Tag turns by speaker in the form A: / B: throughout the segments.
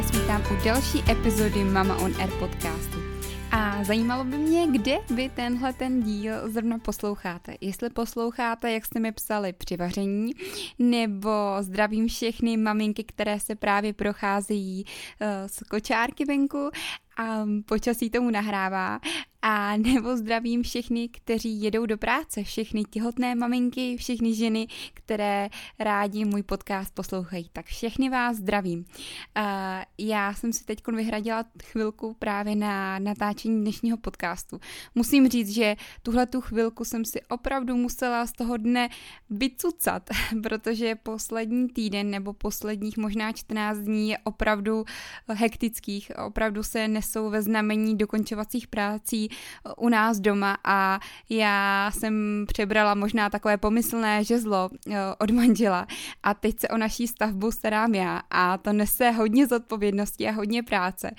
A: vás vítám u další epizody Mama on Air podcastu. A zajímalo by mě, kde vy tenhle ten díl zrovna posloucháte. Jestli posloucháte, jak jste mi psali při vaření, nebo zdravím všechny maminky, které se právě procházejí z kočárky venku a počasí tomu nahrává. A nebo zdravím všechny, kteří jedou do práce, všechny těhotné maminky, všechny ženy, které rádi můj podcast poslouchají. Tak všechny vás zdravím. Já jsem si teď vyhradila chvilku právě na natáčení dnešního podcastu. Musím říct, že tuhle tu chvilku jsem si opravdu musela z toho dne vycucat, protože poslední týden nebo posledních možná 14 dní je opravdu hektických, opravdu se nesou ve znamení dokončovacích prací u nás doma a já jsem přebrala možná takové pomyslné žezlo eh, od manžela a teď se o naší stavbu starám já a to nese hodně zodpovědnosti a hodně práce.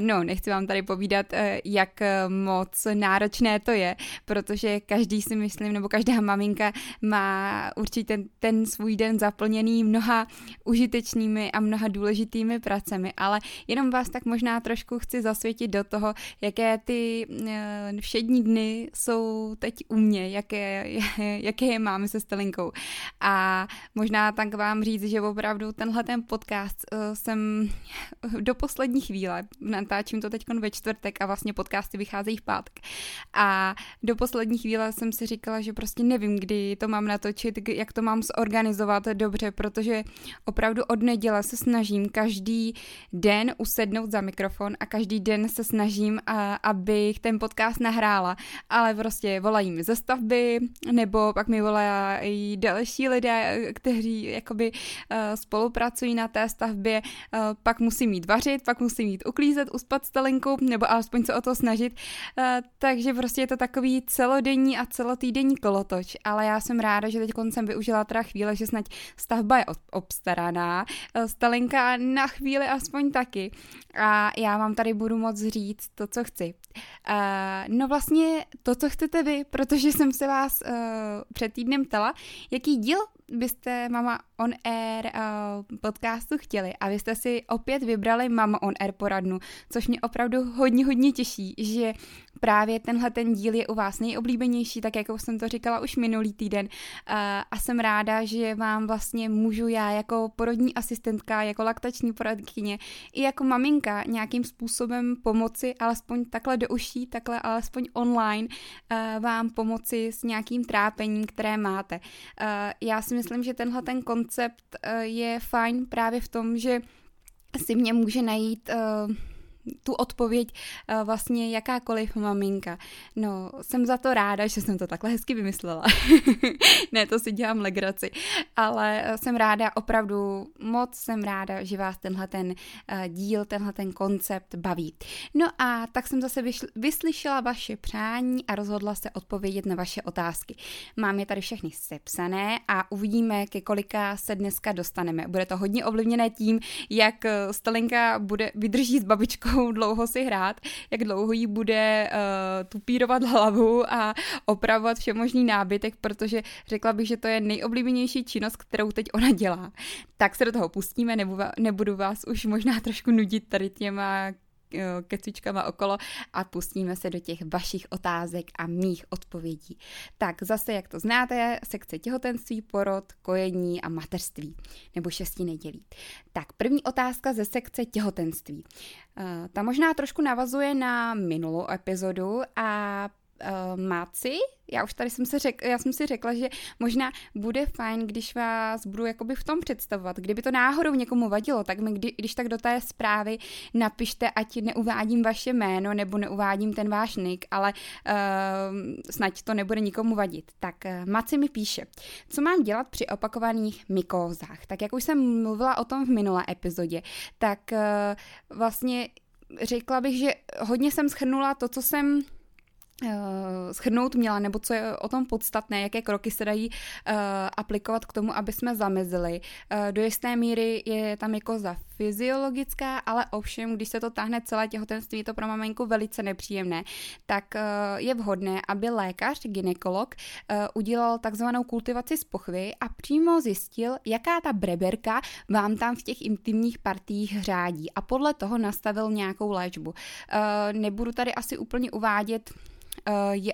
A: No, nechci vám tady povídat, eh, jak moc náročné to je, protože každý si myslím, nebo každá maminka má určitě ten, ten svůj den zaplněný mnoha užitečnými a mnoha důležitými pracemi, ale jenom vás tak možná trošku chci zasvětit do toho, jaké ty Eh, všední dny jsou teď u mě, jaké, jaké je máme se Stelinkou. A možná tak vám říct, že opravdu tenhle ten podcast uh, jsem do poslední chvíle, natáčím to teď ve čtvrtek a vlastně podcasty vycházejí v pátek. A do poslední chvíle jsem si říkala, že prostě nevím, kdy to mám natočit, jak to mám zorganizovat dobře, protože opravdu od neděle se snažím každý den usednout za mikrofon a každý den se snažím, abych ten podcast nahrála, ale prostě volají mi ze stavby, nebo pak mi volají další lidé, kteří jakoby uh, spolupracují na té stavbě, uh, pak musí mít vařit, pak musí mít uklízet, uspat stelenku, nebo alespoň se o to snažit, uh, takže prostě je to takový celodenní a celotýdenní kolotoč, ale já jsem ráda, že teď jsem využila teda chvíle, že snad stavba je obstaraná, stelenka na chvíli aspoň taky. A já vám tady budu moc říct to, co chci. Uh, no vlastně to, co chcete vy, protože jsem se vás uh, před týdnem ptala, jaký díl byste Mama on Air uh, podcastu chtěli a vy jste si opět vybrali Mama on Air poradnu, což mě opravdu hodně, hodně těší, že právě tenhle ten díl je u vás nejoblíbenější, tak jako jsem to říkala už minulý týden uh, a jsem ráda, že vám vlastně můžu já jako porodní asistentka, jako laktační poradkyně i jako maminka nějakým způsobem pomoci, alespoň takhle do uší, takhle alespoň online uh, vám pomoci s nějakým trápením, které máte. Uh, já si myslím, že tenhle ten koncept uh, je fajn právě v tom, že si mě může najít uh, tu odpověď uh, vlastně jakákoliv maminka. No, jsem za to ráda, že jsem to takhle hezky vymyslela. ne, to si dělám legraci, ale uh, jsem ráda, opravdu moc jsem ráda, že vás tenhle ten uh, díl, tenhle ten koncept baví. No a tak jsem zase vyšl- vyslyšela vaše přání a rozhodla se odpovědět na vaše otázky. Mám je tady všechny sepsané a uvidíme, ke kolika se dneska dostaneme. Bude to hodně ovlivněné tím, jak Stalinka bude vydrží s babičkou budou dlouho si hrát, jak dlouho jí bude uh, tupírovat hlavu a opravovat všemožný nábytek, protože řekla bych, že to je nejoblíbenější činnost, kterou teď ona dělá. Tak se do toho pustíme, nebudu, vás už možná trošku nudit tady těma kecičkama okolo a pustíme se do těch vašich otázek a mých odpovědí. Tak zase, jak to znáte, sekce těhotenství, porod, kojení a mateřství, nebo šestí nedělí. Tak první otázka ze sekce těhotenství. Eh, ta možná trošku navazuje na minulou epizodu a uh, máci, já už tady jsem, se řek, já jsem si řekla, že možná bude fajn, když vás budu jakoby v tom představovat. Kdyby to náhodou někomu vadilo, tak mi kdy, když tak do té zprávy napište, ať neuvádím vaše jméno nebo neuvádím ten váš nick, ale uh, snad to nebude nikomu vadit. Tak uh, Maci mi píše, co mám dělat při opakovaných mykózách. Tak jak už jsem mluvila o tom v minulé epizodě, tak uh, vlastně řekla bych, že hodně jsem schrnula to, co jsem schrnout měla, nebo co je o tom podstatné, jaké kroky se dají uh, aplikovat k tomu, aby jsme zamezili. Uh, do jisté míry je tam jako za fyziologická, ale ovšem, když se to táhne celé těhotenství, je to pro maminku velice nepříjemné, tak uh, je vhodné, aby lékař, ginekolog, udělal takzvanou kultivaci z pochvy a přímo zjistil, jaká ta breberka vám tam v těch intimních partiích řádí a podle toho nastavil nějakou léčbu. Nebudu tady asi úplně uvádět Eh,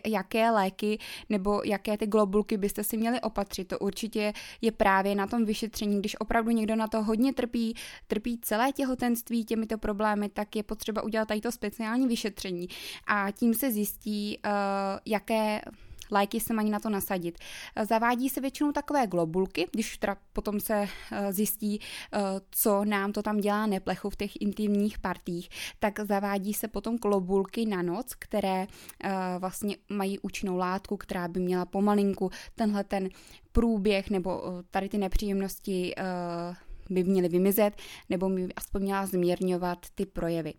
A: jaké léky nebo jaké ty globulky byste si měli opatřit. To určitě je právě na tom vyšetření, když opravdu někdo na to hodně trpí, trpí celé těhotenství těmito problémy, tak je potřeba udělat tady to speciální vyšetření a tím se zjistí, eh, jaké léky se mají na to nasadit. Zavádí se většinou takové globulky, když teda potom se eh, zjistí, eh, co nám to tam dělá neplechu v těch intimních partích, tak zavádí se potom globulky na noc, které eh, vlastně mají účinnou látku, která by měla pomalinku tenhle ten průběh nebo tady ty nepříjemnosti by měly vymizet nebo by aspoň měla zmírňovat ty projevy.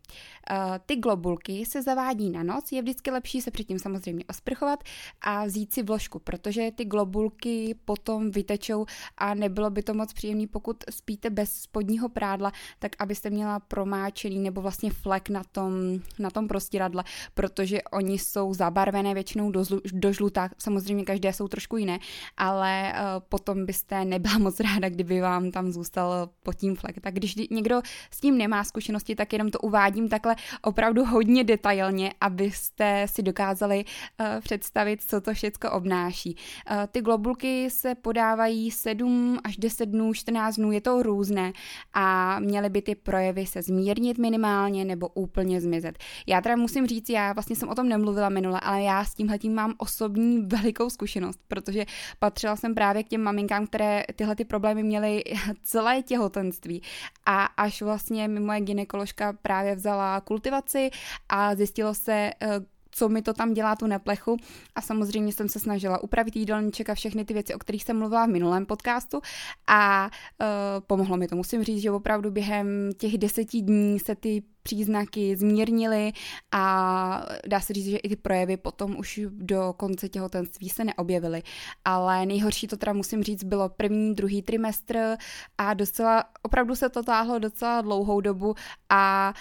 A: Uh, ty globulky se zavádí na noc, je vždycky lepší se předtím samozřejmě osprchovat a vzít si vložku, protože ty globulky potom vytečou a nebylo by to moc příjemné, pokud spíte bez spodního prádla, tak abyste měla promáčený nebo vlastně flek na tom, na tom prostíradle, protože oni jsou zabarvené většinou do, zlu, do žlutá, samozřejmě každé jsou trošku jiné, ale uh, potom byste nebyla moc ráda, kdyby vám tam zůstal pod tím flek. Tak když někdo s tím nemá zkušenosti, tak jenom to uvádím takhle opravdu hodně detailně, abyste si dokázali uh, představit, co to všechno obnáší. Uh, ty globulky se podávají 7 až 10 dnů, 14 dnů, je to různé a měly by ty projevy se zmírnit minimálně nebo úplně zmizet. Já teda musím říct, já vlastně jsem o tom nemluvila minule, ale já s tímhletím mám osobní velikou zkušenost, protože patřila jsem právě k těm maminkám, které tyhle ty problémy měly celé těhotenství. A až vlastně mi moje ginekoložka právě vzala kultivaci a zjistilo se, eh, co mi to tam dělá tu neplechu a samozřejmě jsem se snažila upravit jídelníček a všechny ty věci, o kterých jsem mluvila v minulém podcastu a uh, pomohlo mi to. Musím říct, že opravdu během těch deseti dní se ty příznaky zmírnily a dá se říct, že i ty projevy potom už do konce těhotenství se neobjevily. Ale nejhorší to teda musím říct bylo první, druhý trimestr a docela, opravdu se to táhlo docela dlouhou dobu a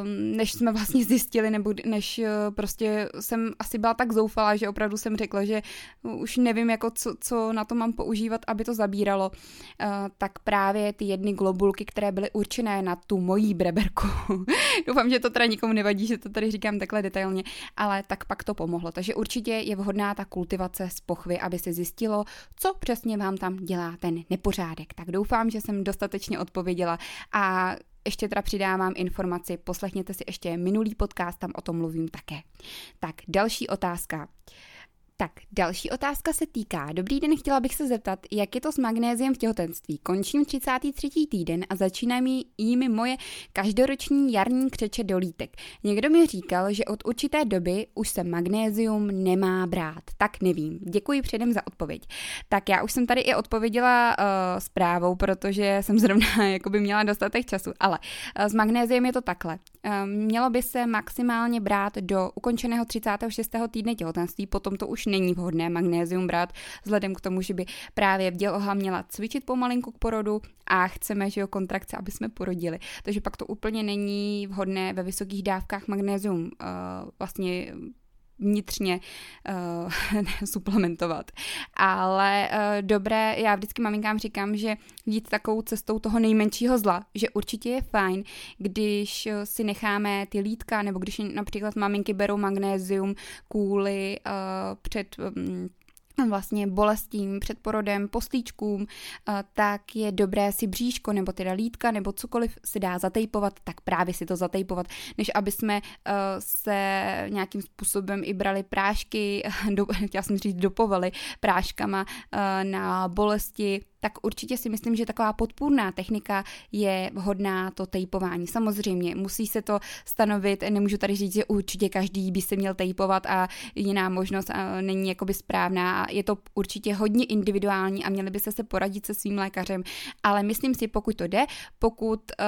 A: um, než jsme vlastně zjistili, nebo než uh, prostě jsem asi byla tak zoufalá, že opravdu jsem řekla, že už nevím, jako co, co na to mám používat, aby to zabíralo, uh, tak právě ty jedny globulky, které byly určené na tu mojí breberku, Doufám, že to teda nikomu nevadí, že to tady říkám takhle detailně, ale tak pak to pomohlo. Takže určitě je vhodná ta kultivace z pochvy, aby se zjistilo, co přesně vám tam dělá ten nepořádek. Tak doufám, že jsem dostatečně odpověděla a ještě teda přidávám informaci, poslechněte si ještě minulý podcast, tam o tom mluvím také. Tak, další otázka. Tak, další otázka se týká. Dobrý den, chtěla bych se zeptat, jak je to s magnéziem v těhotenství. Končím 33. týden a začínají jimi moje každoroční jarní křeče do lítek. Někdo mi říkal, že od určité doby už se magnézium nemá brát. Tak nevím. Děkuji předem za odpověď. Tak já už jsem tady i odpověděla uh, zprávou, protože jsem zrovna jakoby měla dostatek času, ale uh, s magnéziem je to takhle. Uh, mělo by se maximálně brát do ukončeného 36. týdne těhotenství, potom to už není vhodné magnézium brát, vzhledem k tomu, že by právě děloha měla cvičit pomalinku k porodu a chceme, že jo, kontrakce, aby jsme porodili. Takže pak to úplně není vhodné ve vysokých dávkách magnézium uh, vlastně vnitřně uh, suplementovat. Ale uh, dobré, já vždycky maminkám říkám, že jít takovou cestou toho nejmenšího zla, že určitě je fajn, když si necháme ty lítka, nebo když například maminky berou magnézium kvůli uh, před um, vlastně bolestím před porodem, postlíčkům, eh, tak je dobré si bříško nebo teda lítka nebo cokoliv si dá zatejpovat, tak právě si to zatejpovat, než aby jsme eh, se nějakým způsobem i brali prášky, do, chtěla jsem říct dopovali práškama eh, na bolesti, tak určitě si myslím, že taková podpůrná technika je vhodná to tejpování. Samozřejmě musí se to stanovit, nemůžu tady říct, že určitě každý by se měl tejpovat a jiná možnost není jakoby správná. Je to určitě hodně individuální a měli byste se poradit se svým lékařem, ale myslím si, pokud to jde, pokud uh,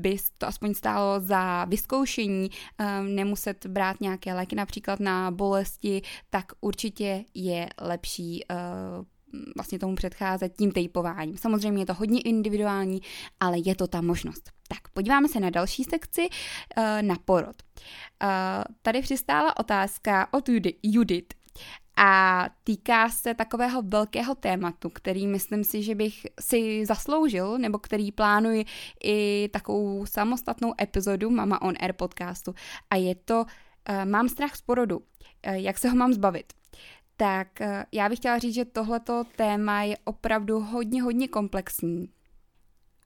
A: by to aspoň stálo za vyzkoušení, uh, nemuset brát nějaké léky například na bolesti, tak určitě je lepší uh, vlastně tomu předcházet tím tejpováním. Samozřejmě je to hodně individuální, ale je to ta možnost. Tak, podíváme se na další sekci, na porod. Tady přistála otázka od Judith a týká se takového velkého tématu, který myslím si, že bych si zasloužil, nebo který plánuji i takovou samostatnou epizodu Mama on Air podcastu. A je to uh, Mám strach z porodu. Jak se ho mám zbavit? Tak uh, já bych chtěla říct, že tohleto téma je opravdu hodně, hodně komplexní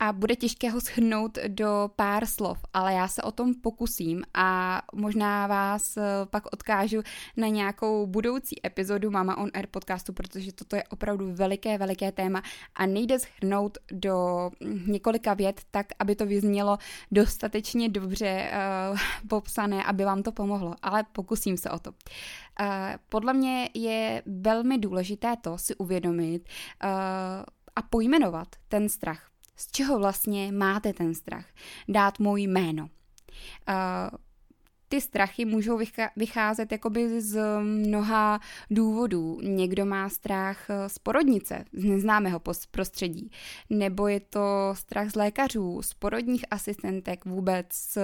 A: a bude těžké ho schrnout do pár slov, ale já se o tom pokusím a možná vás eh, pak odkážu na nějakou budoucí epizodu Mama on Air podcastu, protože toto je opravdu veliké, veliké téma a nejde schrnout do několika vět tak, aby to vyznělo dostatečně dobře uh, popsané, aby vám to pomohlo, ale pokusím se o to. Uh, podle mě je velmi důležité to si uvědomit uh, a pojmenovat ten strach z čeho vlastně máte ten strach. Dát mu jméno. Uh, ty strachy můžou vycházet jakoby z mnoha důvodů. Někdo má strach eh, z porodnice, z neznámého prostředí, nebo je to strach z lékařů, z porodních asistentek, vůbec z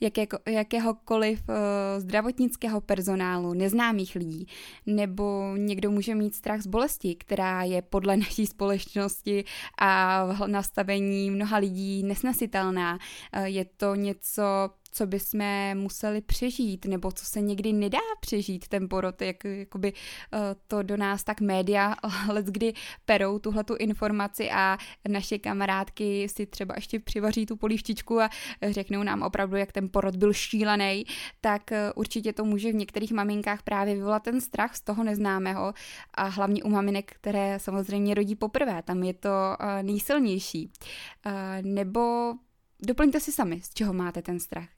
A: jaké, jakéhokoliv eh, zdravotnického personálu, neznámých lidí, nebo někdo může mít strach z bolesti, která je podle naší společnosti a nastavení mnoha lidí nesnesitelná. Eh, je to něco, co bychom museli přežít, nebo co se někdy nedá přežít, ten porod, jak jakoby uh, to do nás tak média let kdy perou tuhle tu informaci a naše kamarádky si třeba ještě přivaří tu polívčičku a řeknou nám opravdu, jak ten porod byl šílený, tak uh, určitě to může v některých maminkách právě vyvolat ten strach z toho neznámého a hlavně u maminek, které samozřejmě rodí poprvé, tam je to uh, nejsilnější. Nebo Doplňte si sami, z čeho máte ten strach.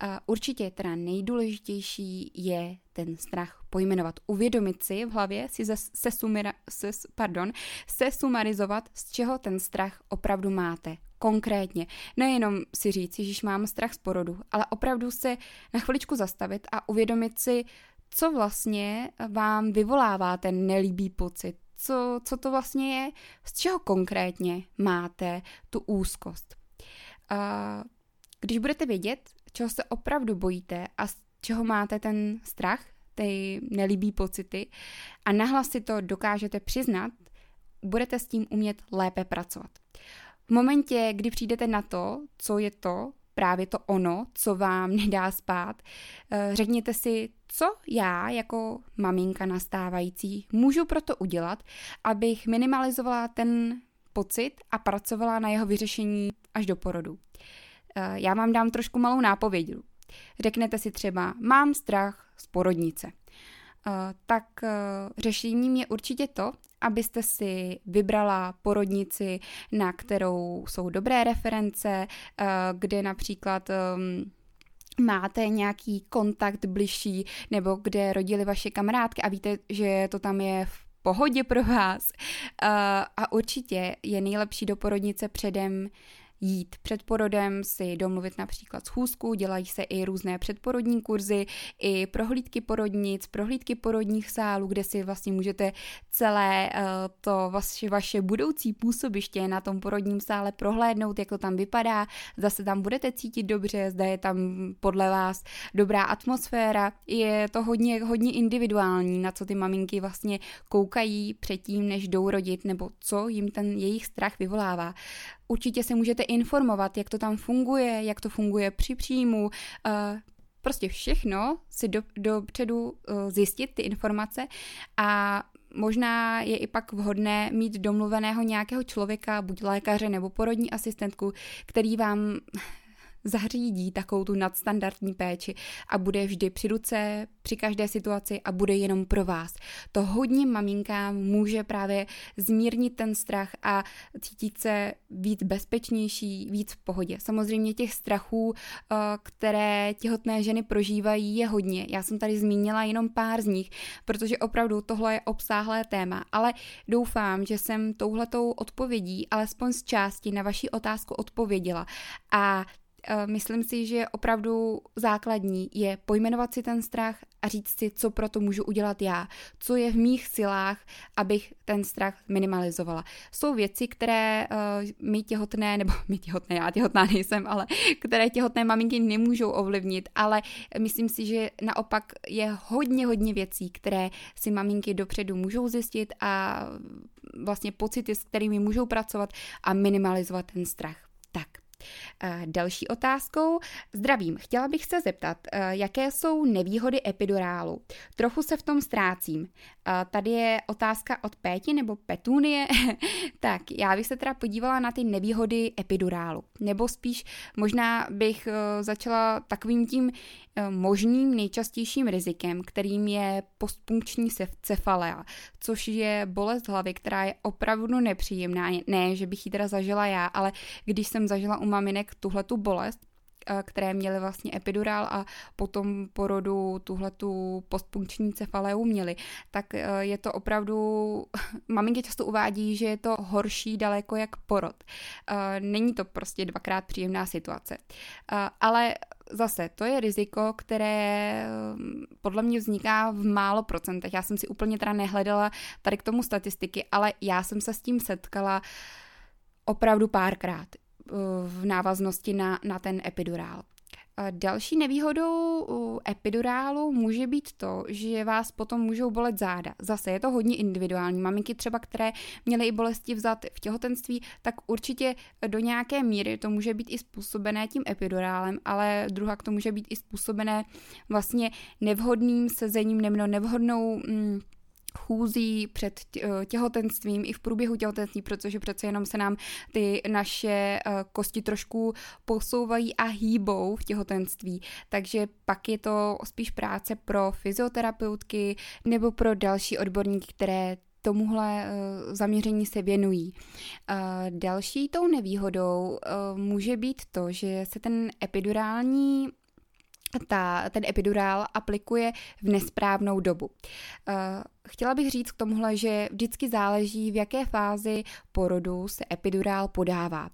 A: A určitě teda nejdůležitější je ten strach pojmenovat. Uvědomit si v hlavě, si se, se, sumira, se, pardon, se sumarizovat, z čeho ten strach opravdu máte. Konkrétně. Nejenom si říct, že mám strach z porodu, ale opravdu se na chviličku zastavit a uvědomit si, co vlastně vám vyvolává ten nelíbý pocit, co, co to vlastně je, z čeho konkrétně máte tu úzkost. A když budete vědět, čeho se opravdu bojíte a z čeho máte ten strach, ty nelíbí pocity a nahlas si to dokážete přiznat, budete s tím umět lépe pracovat. V momentě, kdy přijdete na to, co je to, právě to ono, co vám nedá spát, eh, řekněte si, co já jako maminka nastávající můžu proto udělat, abych minimalizovala ten pocit a pracovala na jeho vyřešení až do porodu. Eh, já vám dám trošku malou nápověď. Řeknete si třeba, mám strach z porodnice. Eh, tak eh, řešením je určitě to, abyste si vybrala porodnici, na kterou jsou dobré reference, kde například ehm, máte nějaký kontakt bližší, nebo kde rodili vaše kamarádky a víte, že to tam je v pohodě pro vás. A určitě je nejlepší do porodnice předem jít před porodem, si domluvit například schůzku, dělají se i různé předporodní kurzy, i prohlídky porodnic, prohlídky porodních sálů, kde si vlastně můžete celé uh, to vaše, vaše budoucí působiště na tom porodním sále prohlédnout, jak to tam vypadá, zase tam budete cítit dobře, zda je tam podle vás dobrá atmosféra, je to hodně, hodně individuální, na co ty maminky vlastně koukají předtím, než jdou rodit, nebo co jim ten jejich strach vyvolává. Určitě se můžete informovat, jak to tam funguje, jak to funguje při příjmu, eh, prostě všechno si do, dopředu eh, zjistit ty informace a možná je i pak vhodné mít domluveného nějakého člověka, buď lékaře nebo porodní asistentku, který vám zařídí takovou tu nadstandardní péči a bude vždy při ruce, při každé situaci a bude jenom pro vás. To hodně maminkám může právě zmírnit ten strach a cítit se víc bezpečnější, víc v pohodě. Samozřejmě těch strachů, eh, které těhotné ženy prožívají, je hodně. Já jsem tady zmínila jenom pár z nich, protože opravdu tohle je obsáhlé téma, ale doufám, že jsem touhletou odpovědí alespoň z části na vaši otázku odpověděla. A myslím si, že opravdu základní je pojmenovat si ten strach a říct si, co pro to můžu udělat já, co je v mých silách, abych ten strach minimalizovala. Jsou věci, které uh, my těhotné, nebo my těhotné, já těhotná nejsem, ale které těhotné maminky nemůžou ovlivnit, ale myslím si, že naopak je hodně, hodně věcí, které si maminky dopředu můžou zjistit a vlastně pocity, s kterými můžou pracovat a minimalizovat ten strach. Eh, další otázkou. Zdravím, chtěla bych se zeptat, eh, jaké jsou nevýhody epidurálu. Trochu se v tom ztrácím. Eh, tady je otázka od Péti nebo Petunie. tak, já bych se teda podívala na ty nevýhody epidurálu. Nebo spíš možná bych začala takovým tím možným nejčastějším rizikem, kterým je postpunkční cefalea, což je bolest hlavy, která je opravdu nepříjemná. Ne, že bych ji teda zažila já, ale když jsem zažila u maminek tuhletu bolest, eh, které měly vlastně epidurál a potom porodu tuhletu postpunkční cefaleu měly, tak eh, je to opravdu, maminky často uvádí, že je to horší daleko jak porod. Eh, není to prostě dvakrát příjemná situace. Ale zase, to je riziko, které podle mě vzniká v málo procentech. Já jsem si úplně teda nehledala tady k tomu statistiky, ale já jsem se s tím setkala opravdu párkrát v návaznosti na, na ten epidurál. Další nevýhodou epidurálu může být to, že vás potom můžou bolet záda. Zase je to hodně individuální. Maminky třeba, které měly i bolesti vzad v těhotenství, tak určitě do nějaké míry to může být i způsobené tím epidurálem, ale druhá to může být i způsobené vlastně nevhodným sezením nebo nevhodnou mm, chůzí před eh, těhotenstvím i v průběhu těhotenství, protože přece jenom se nám ty naše eh, kosti trošku posouvají a hýbou v těhotenství, takže pak je to spíš práce pro fyzioterapeutky nebo pro další odborníky, které tomuhle uh, zaměření se věnují. Další tou nevýhodou může být to, že se ten epidurální ta, ten epidurál aplikuje v nesprávnou dobu. Chtěla bych říct k tomuhle, že vždycky záleží, v jaké fázi porodu se epidurál podává.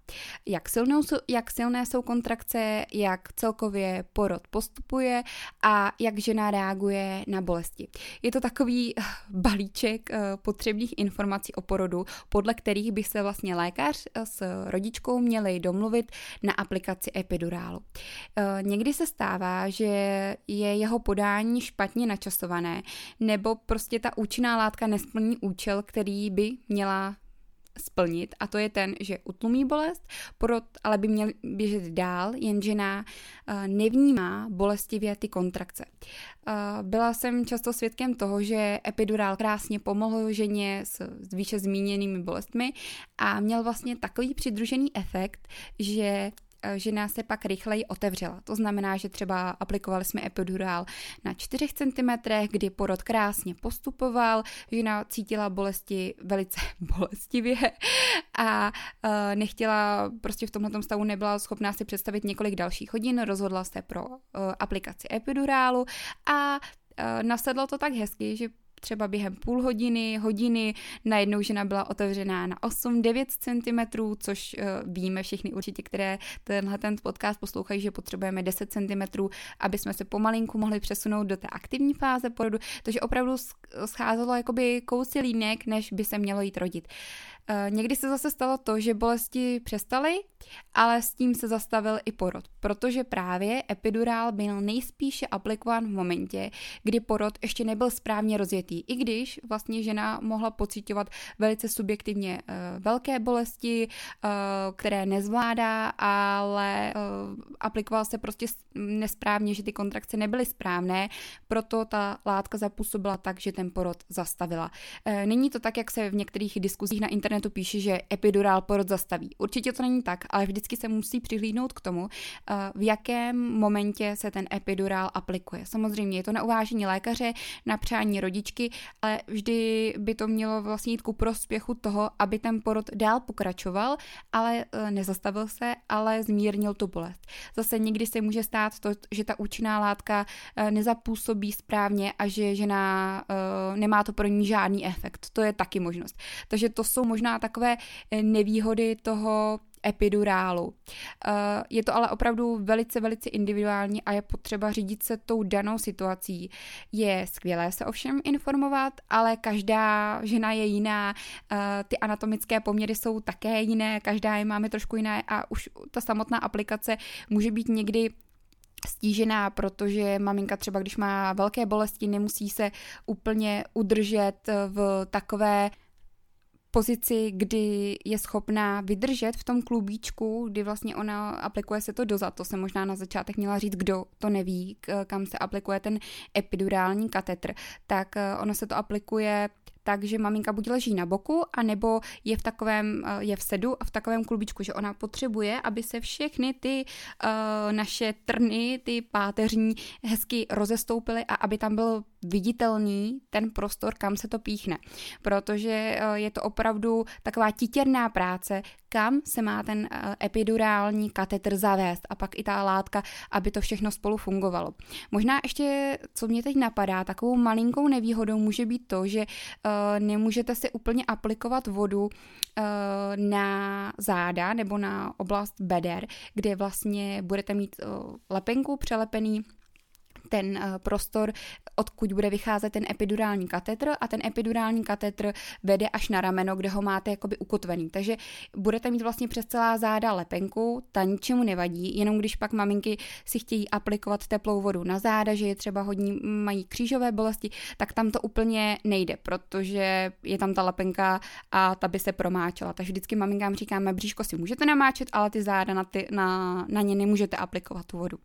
A: Jak, silnou, jak silné jsou kontrakce, jak celkově porod postupuje a jak žena reaguje na bolesti. Je to takový eh, balíček uh, potřebných informací o porodu, podle kterých by se vlastně lékař s rodičkou měli domluvit na aplikaci epidurálu. Někdy se stává, že je jeho podání špatně načasované, nebo prostě ta účinná látka nesplní účel, který by měla splnit a to je ten, že utlumí bolest, porod ale by měl běžet dál, jen žena uh, nevnímá bolestivě ty kontrakce. Uh, byla jsem často svědkem toho, že epidurál krásně pomohl ženě s, výše zmíněnými bolestmi a měl vlastně takový přidružený efekt, že Eh, žena se pak rychleji otevřela. To znamená, že třeba aplikovali jsme epidurál na 4 cm, kdy porod krásně postupoval, žena cítila bolesti velice bolestivě a eh, nechtěla, prostě v tomhle stavu nebyla schopná si představit několik dalších hodin, rozhodla se pro eh, aplikaci epidurálu a nasedlo to tak hezky, že třeba během půl hodiny, hodiny, najednou žena byla otevřená na 8-9 cm, což uh, víme všichni určitě, které tenhle ten podcast poslouchají, že potřebujeme 10 cm, aby jsme se pomalinku mohli přesunout do té aktivní fáze porodu, takže opravdu scházelo jakoby kousy línek, než by se mělo jít rodit. Uh, někdy se zase stalo to, že bolesti přestaly, ale s tím se zastavil i porod, protože právě epidurál byl nejspíše aplikován v momentě, kdy porod ještě nebyl správně rozjetý, i když vlastně žena mohla pocitovat velice subjektivně uh, velké bolesti, uh, které nezvládá, ale aplikoval se prostě nesprávně, že ty kontrakce nebyly správné, proto ta látka zapůsobila tak, že ten porod zastavila. Uh, není to tak, jak se v některých diskuzích na internetu píše, že epidurál porod zastaví. Určitě to není tak, ale vždycky se musí přihlídnout k tomu, eh, v jakém momentě se ten epidurál aplikuje. Samozřejmě je to na uvážení lékaře, na přání rodičky, ale vždy by to mělo vlastně jít ku prospěchu toho, aby ten porod dál pokračoval, ale eh, nezastavil se, ale zmírnil tu bolest. Zase někdy se může stát to, že ta účinná látka eh, nezapůsobí správně a že žena nemá to pro ní žádný efekt. To je taky možnost. Takže to jsou možná takové nevýhody toho epidurálu. Eh, je to ale opravdu velice, velice individuální a je potřeba řídit se tou danou situací. Je skvělé se ovšem informovat, ale každá žena je jiná, eh, ty anatomické poměry jsou také jiné, každá je máme trošku jiné a už ta samotná aplikace může být někdy stížená, protože maminka třeba, když má velké bolesti, nemusí se úplně udržet v takové pozici, kdy je schopná vydržet v tom klubíčku, kdy vlastně ona aplikuje se to dozad. To se možná na začátek měla říct, kdo to neví, kam se aplikuje ten epidurální katetr. Tak eh, ono se to aplikuje takže maminka buď leží na boku, anebo je v takovém, eh, je v sedu a v takovém klubičku, že ona potřebuje, aby se všechny ty uh, naše trny, ty páteřní hezky rozestoupily a aby tam byl viditelný ten prostor, kam se to píchne. Protože uh, je to opravdu taková titěrná práce, kam se má ten epidurální katetr zavést a pak i ta látka, aby to všechno spolu fungovalo. Možná ještě, co mě teď napadá, takovou malinkou nevýhodou může být to, že nemůžete si úplně aplikovat vodu na záda nebo na oblast beder, kde vlastně budete mít lepenku přelepený ten eh, prostor, odkud bude vycházet ten epidurální katetr a ten epidurální katetr vede až na rameno, kde ho máte jakoby ukotvený. Takže budete mít vlastně přes celá záda lepenku, ta ničemu nevadí, jenom když pak maminky si chtějí aplikovat teplou vodu na záda, že je třeba hodně mají křížové bolesti, tak tam to úplně nejde, protože je tam ta lepenka a ta by se promáčela. Takže vždycky maminkám říkáme, bříško si můžete namáčet, ale ty záda na, ty, na, na ně nemůžete aplikovat tu vodu.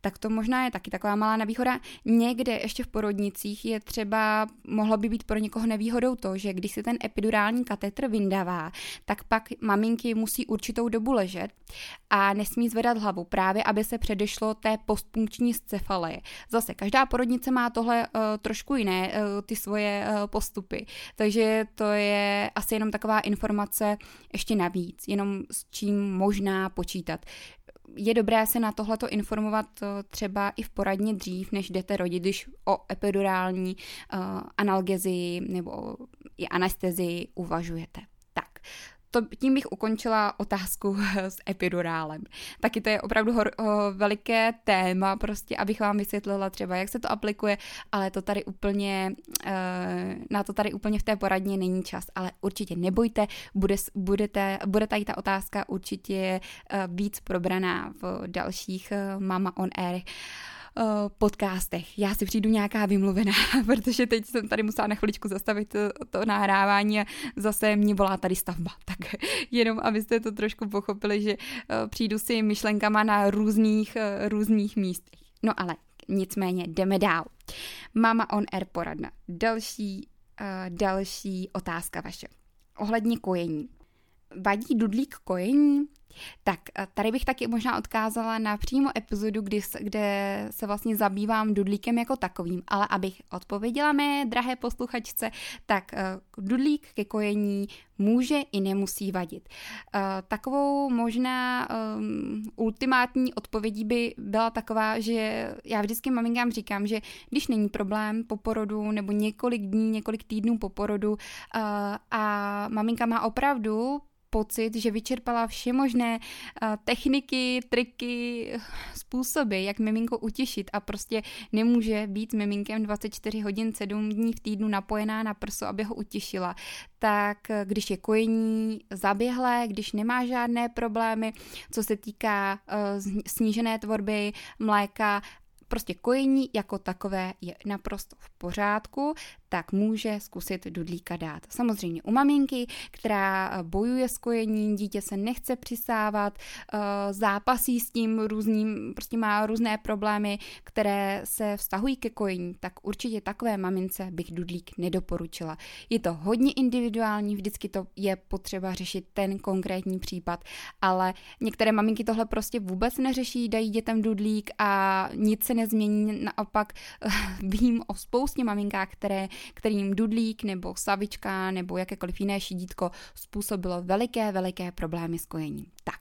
A: Tak to možná je taky taková malá nevýhoda. Někde ještě v porodnicích je třeba, mohlo by být pro někoho nevýhodou to, že když se ten epidurální katetr vyndává, tak pak maminky musí určitou dobu ležet a nesmí zvedat hlavu, právě aby se předešlo té postpunkční scefalie. Zase, každá porodnice má tohle uh, trošku jiné, uh, ty svoje uh, postupy, takže to je asi jenom taková informace ještě navíc, jenom s čím možná počítat je dobré se na tohleto informovat eh, třeba i v poradně dřív, než jdete rodit, když o epidurální uh, analgezii nebo i anestezii uvažujete. Tak, to, tím bych ukončila otázku s epidurálem. Taky to je opravdu hor, ho, veliké téma, prostě, abych vám vysvětlila třeba, jak se to aplikuje, ale to tady úplně, uh, na to tady úplně v té poradně není čas, ale určitě nebojte, bude, budete, bude tady ta otázka určitě uh, víc probraná v dalších uh, Mama on Air. Uh, Eh, podcastech. Já si přijdu nějaká vymluvená, protože teď jsem tady musela na chviličku zastavit to, to nahrávání a zase mě volá tady stavba. Tak jenom, abyste to trošku pochopili, že uh, přijdu si myšlenkama na různých, uh, různých místech. No ale nicméně jdeme dál. Mama on air poradna. Další, uh, další otázka vaše. Ohledně kojení. Vadí dudlík kojení? Tak tady bych taky možná odkázala na přímo epizodu, kdy, kde se vlastně zabývám dudlíkem jako takovým, ale abych odpověděla mé drahé posluchačce, tak uh, dudlík ke kojení může i nemusí vadit. Uh, takovou možná um, ultimátní odpovědí by byla taková, že já vždycky maminkám říkám, že když není problém po porodu nebo několik dní, několik týdnů po porodu uh, a maminka má opravdu pocit, že vyčerpala vše možné uh, techniky, triky, způsoby, jak miminko utěšit a prostě nemůže být miminkem 24 hodin 7 dní v týdnu napojená na prso, aby ho utěšila. Tak eh, když je kojení zaběhlé, když nemá žádné problémy, co se týká snížené tvorby mléka, prostě kojení jako takové je naprosto v pořádku, tak může zkusit dudlíka dát. Samozřejmě u maminky, která bojuje s kojením, dítě se nechce přisávat, zápasí s tím různým, prostě má různé problémy, které se vztahují ke kojení, tak určitě takové mamince bych dudlík nedoporučila. Je to hodně individuální, vždycky to je potřeba řešit ten konkrétní případ, ale některé maminky tohle prostě vůbec neřeší, dají dětem dudlík a nic se nezmění, naopak vím o spoustě maminkách, které, kterým dudlík nebo savička nebo jakékoliv jiné šidítko způsobilo veliké, veliké problémy s kojením. Tak,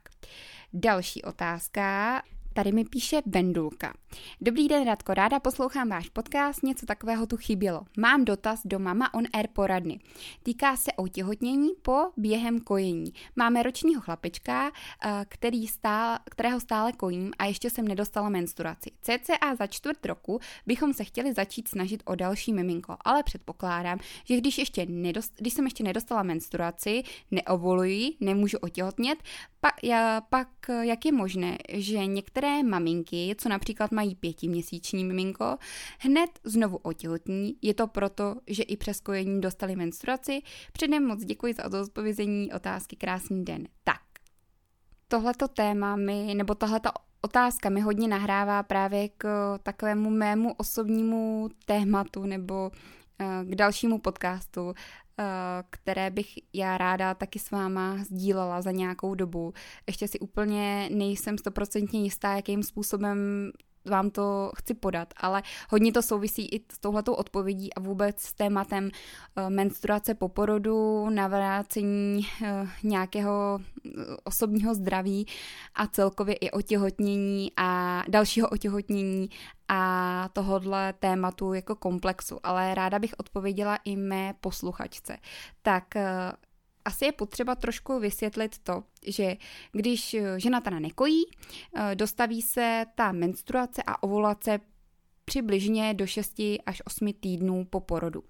A: další otázka. Tady mi píše Bendulka. Dobrý den, Radko, ráda poslouchám váš podcast, něco takového tu chybělo. Mám dotaz do Mama on Air poradny. Týká se otěhotnění po během kojení. Máme ročního chlapečka, eh, který stál, kterého stále kojím a ještě jsem nedostala menstruaci. CCA za čtvrt roku bychom se chtěli začít snažit o další miminko, ale předpokládám, že když, ještě nedost, když jsem ještě nedostala menstruaci, neovoluji, nemůžu otěhotnět, pak, já, pak jak je možné, že některé maminky, co například mají pětiměsíční miminko, hned znovu otěhotní. Je to proto, že i přes kojení dostali menstruaci. Předem moc děkuji za odpovězení otázky. Krásný den. Tak, tohleto téma mi, nebo tahleta otázka mi hodně nahrává právě k takovému mému osobnímu tématu nebo k dalšímu podcastu, eh, které bych já ráda taky s váma sdílela za nějakou dobu. Ještě si úplně nejsem stoprocentně jistá, jakým způsobem vám to chci podat, ale hodně to souvisí i s touhletou odpovědí a vůbec s tématem uh, menstruace po porodu, navrácení uh, nějakého uh, osobního zdraví a celkově i otěhotnění a dalšího otěhotnění a tohodle tématu jako komplexu, ale ráda bych odpověděla i mé posluchačce. Tak asi je potřeba trošku vysvětlit to, že když eh, žena teda nekojí, eh, dostaví se ta menstruace a ovulace přibližně do 6 až 8 týdnů po porodu.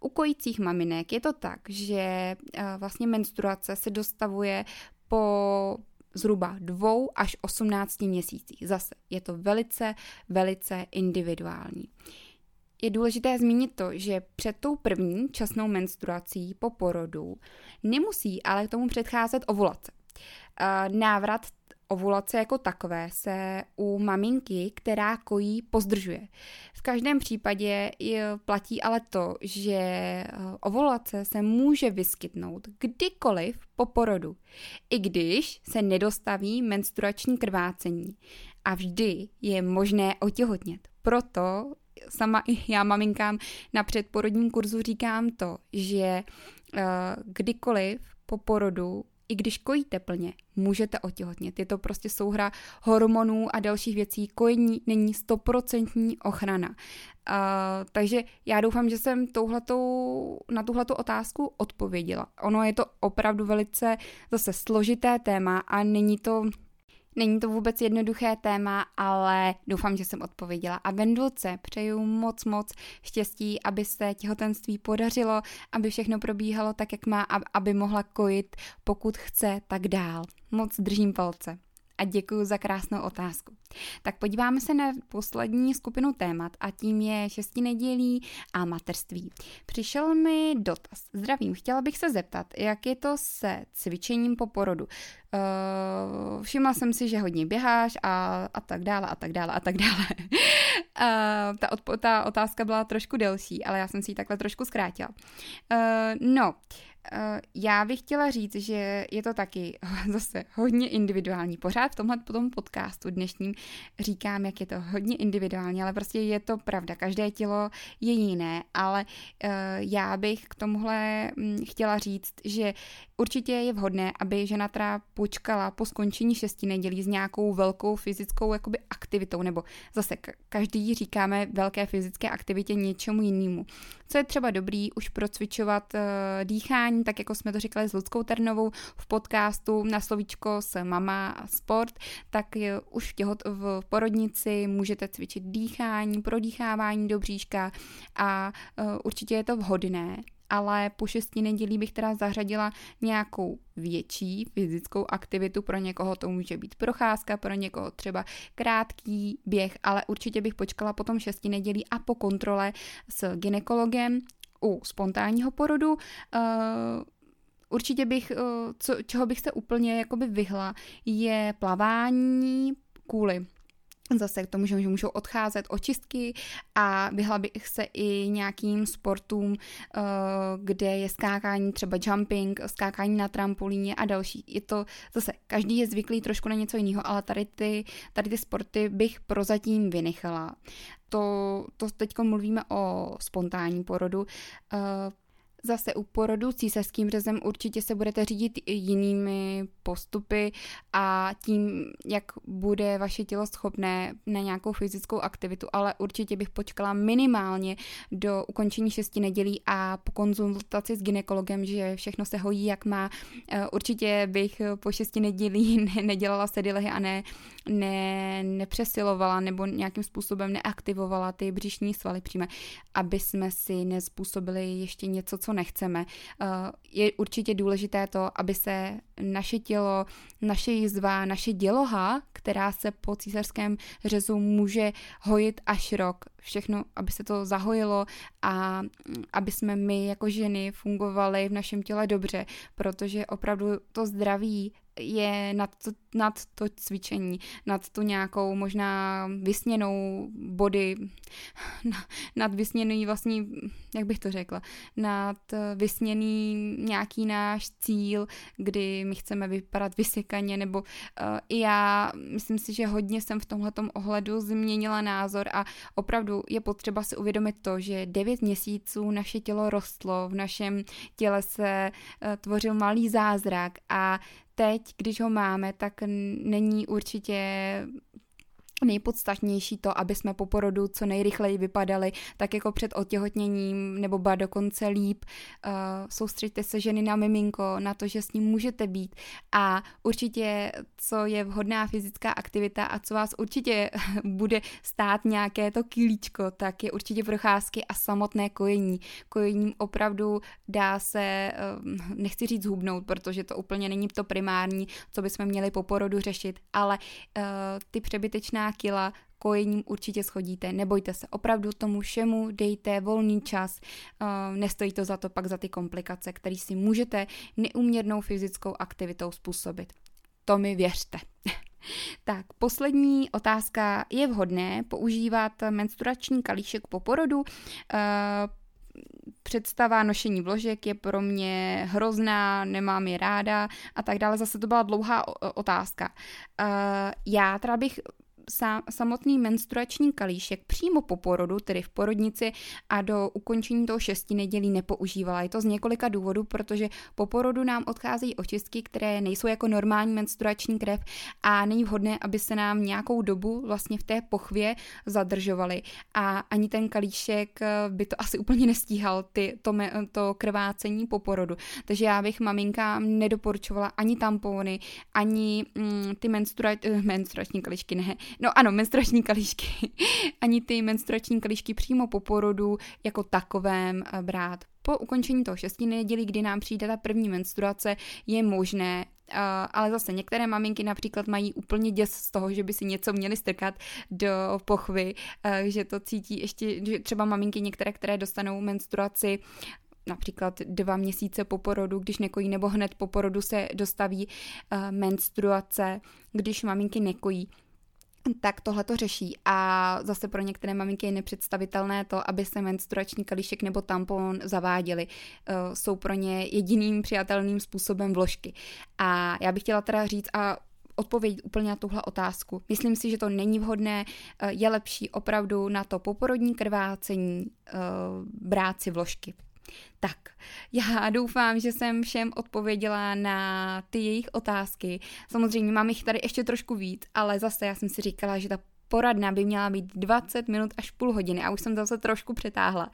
A: U kojících maminek je to tak, že eh, vlastně menstruace se dostavuje po zhruba dvou až 18 měsících. Zase je to velice, velice individuální. Je důležité zmínit to, že před tou první časnou menstruací po porodu nemusí ale k tomu předcházet ovulace. Návrat ovulace jako takové se u maminky, která kojí, pozdržuje. V každém případě platí ale to, že e, ovulace se může vyskytnout kdykoliv po porodu, i když se nedostaví menstruační krvácení. A vždy je možné otěhotnět. Proto sama i já maminkám na předporodním kurzu říkám to, že uh, kdykoliv po porodu i když kojíte plně, můžete otěhotnět. Je to prostě souhra hormonů a dalších věcí. Kojení není stoprocentní ochrana. Uh, takže já doufám, že jsem touhletou, na tuhletu otázku odpověděla. Ono je to opravdu velice zase složité téma a není to Není to vůbec jednoduché téma, ale doufám, že jsem odpověděla. A Vendulce přeju moc, moc štěstí, aby se těhotenství podařilo, aby všechno probíhalo tak, jak má, aby mohla kojit, pokud chce, tak dál. Moc držím palce a děkuji za krásnou otázku. Tak podíváme se na poslední skupinu témat a tím je šesti nedělí a materství. Přišel mi dotaz. Zdravím, chtěla bych se zeptat, jak je to se cvičením po porodu. Uh, všimla jsem si, že hodně běháš a, a tak dále a tak dále a tak dále. uh, ta, odpo- ta otázka byla trošku delší, ale já jsem si ji takhle trošku zkrátila. Uh, no, Eh, já bych chtěla říct, že je to taky zase hodně individuální. Pořád v tomhle tom podcastu dnešním říkám, jak je to hodně individuální, ale prostě je to pravda. Každé tělo je jiné, ale uh, já bych k tomuhle hm, chtěla říct, že určitě je vhodné, aby žena teda počkala po skončení šesti nedělí s nějakou velkou fyzickou jakoby aktivitou, nebo zase každý říkáme velké fyzické aktivitě něčemu jinému. Co je třeba dobrý, už procvičovat uh, dýchání, tak jako jsme to říkali s Ludskou Ternovou v podcastu na slovíčko s Mama Sport, tak je, už v, těhot, v porodnici můžete cvičit dýchání, prodýchávání do bříška a uh, určitě je to vhodné ale po šesti nedělí bych teda zařadila nějakou větší fyzickou aktivitu. Pro někoho to může být procházka, pro někoho třeba krátký běh, ale určitě bych počkala potom šesti nedělí a po kontrole s ginekologem U spontánního porodu uh, určitě bych, uh, co, čeho bych se úplně jakoby vyhla, je plavání kvůli zase k tomu, že můžou odcházet očistky a vyhla bych se i nějakým sportům, eh, kde je skákání, třeba jumping, skákání na trampolíně a další. Je to zase, každý je zvyklý trošku na něco jiného, ale tady ty, tady ty sporty bych prozatím vynechala. To, to teď mluvíme o spontánním porodu. Zase u porodu císařským řezem určitě se budete řídit jinými postupy a tím, jak bude vaše tělo schopné na nějakou fyzickou aktivitu, ale určitě bych počkala minimálně do ukončení šesti nedělí a po konzultaci s ginekologem, že všechno se hojí, jak má. Eh, určitě bych po šesti nedělí nedělala sedilehy a ne, ne, nepřesilovala nebo nějakým způsobem neaktivovala ty břišní svaly přímo, aby jsme si nezpůsobili ještě něco, co nechceme. Eh, je určitě důležité to, aby se naše tělo, naše jizva, naše děloha, která se po císařském řezu může hojit až rok, všechno, aby se to zahojilo a mm, aby jsme my jako ženy fungovaly v našem těle dobře, protože opravdu to zdraví je nad to, nad to cvičení, nad tu nějakou možná vysněnou body, nad vysněný vlastní, jak bych to řekla, nad vysněný nějaký náš cíl, kdy my chceme vypadat vysekaně, nebo uh, i já myslím si, že hodně jsem v tomhletom ohledu změnila názor a opravdu je potřeba si uvědomit to, že 9 měsíců naše tělo rostlo, v našem těle se uh, tvořil malý zázrak a teď, když ho máme, tak není určitě nejpodstatnější to, aby jsme po porodu co nejrychleji vypadali, tak jako před otěhotněním nebo ba dokonce líp. Uh, soustřeďte se ženy na miminko, na to, že s ním můžete být a určitě, co je vhodná fyzická aktivita a co vás určitě bude stát nějaké to kilíčko, tak je určitě procházky a samotné kojení. Kojením opravdu dá se, uh, nechci říct zhubnout, protože to úplně není to primární, co bychom měli po porodu řešit, ale uh, ty přebytečná kila kojením určitě schodíte. Nebojte se, opravdu tomu všemu dejte volný čas, uh, nestojí to za to pak za ty komplikace, které si můžete neuměrnou fyzickou aktivitou způsobit. To mi věřte. Tak, poslední otázka. Je vhodné používat menstruační kalíšek po porodu? Uh, představa nošení vložek je pro mě hrozná, nemám je ráda a tak dále. Zase to byla dlouhá otázka. Uh, já teda bych samotný menstruační kalíšek přímo po porodu, tedy v porodnici a do ukončení toho šesti nedělí nepoužívala. Je to z několika důvodů, protože po porodu nám odcházejí očistky, které nejsou jako normální menstruační krev a není vhodné, aby se nám nějakou dobu vlastně v té pochvě zadržovaly a ani ten kalíšek eh, by to asi úplně nestíhal, ty, to, me, to krvácení po porodu. Takže já bych maminkám nedoporučovala ani tampony, ani mm, ty menstrua, eh, menstruační kalíšky, ne, No ano, menstruační kalíšky. Ani ty menstruační kalíšky přímo po porodu jako takovém eh, brát. Po ukončení toho šestí nedělí, kdy nám přijde ta první menstruace, je možné Uh, ale zase některé maminky například mají úplně děs z toho, že by si něco měly strkat do pochvy, uh, že to cítí ještě, že třeba maminky některé, které dostanou menstruaci například dva měsíce po porodu, když nekojí, nebo hned po porodu se dostaví menstruace, když maminky nekojí tak tohle to řeší a zase pro některé maminky je nepředstavitelné to, aby se menstruační kalíšek nebo tampon zaváděli. Uh, jsou pro ně jediným přijatelným způsobem vložky. A já bych chtěla teda říct a odpovědět úplně na tuhle otázku. Myslím si, že to není vhodné, uh, je lepší opravdu na to poporodní krvácení uh, brát si vložky. Tak, já doufám, že jsem všem odpověděla na ty jejich otázky. Samozřejmě mám jich tady ještě trošku víc, ale zase já jsem si říkala, že ta poradna by měla být 20 minut až půl hodiny a už jsem zase trošku přetáhla.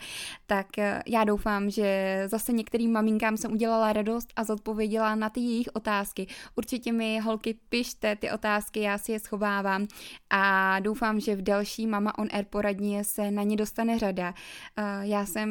A: Tak eh, já doufám, že zase některým maminkám jsem udělala radost a zodpověděla na ty jejich otázky. Určitě mi holky pište ty otázky, já si je schovávám a doufám, že v další Mama on Air poradně se na ně dostane řada. Eh, já jsem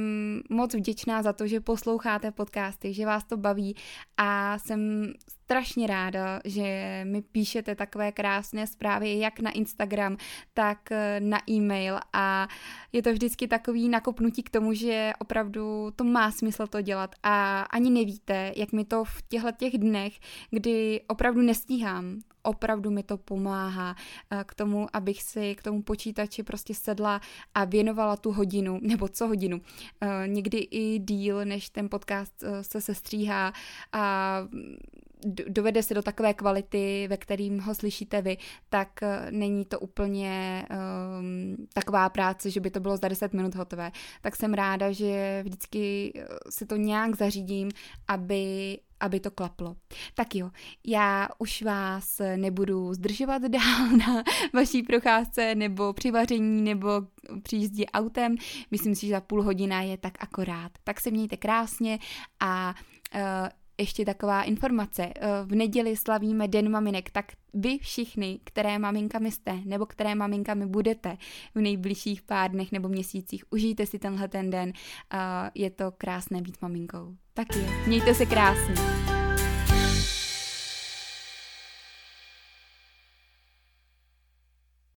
A: moc vděčná za to, že posloucháte podcasty, že vás to baví a jsem strašně ráda, že mi píšete takové krásné zprávy jak na Instagram, tak eh, na e-mail a je to vždycky takový nakopnutí k tomu, že opravdu to má smysl to dělat a ani nevíte, jak mi to v těchto těch dnech, kdy opravdu nestíhám, opravdu mi to pomáhá eh, k tomu, abych si k tomu počítači prostě sedla a věnovala tu hodinu, nebo co hodinu, eh, někdy i díl, než ten podcast se sestříhá a dovede se do takové kvality, ve kterým ho slyšíte vy, tak eh, není to úplně um, taková práce, že by to bylo za 10 minut hotové. Tak jsem ráda, že vždycky eh, si to nějak zařídím, aby, aby to klaplo. Tak jo, já už vás nebudu zdržovat dál na vaší procházce nebo při vaření nebo při jízdě autem. Myslím si, že za půl hodina je tak akorát. Tak se mějte krásně a uh, ještě taková informace. Eh, v neděli slavíme Den maminek, tak vy všichni, které maminkami jste, nebo které maminkami budete v nejbližších pár dnech nebo měsících, užijte si tenhle ten den. Je to krásné být maminkou. Tak jo, mějte se krásně.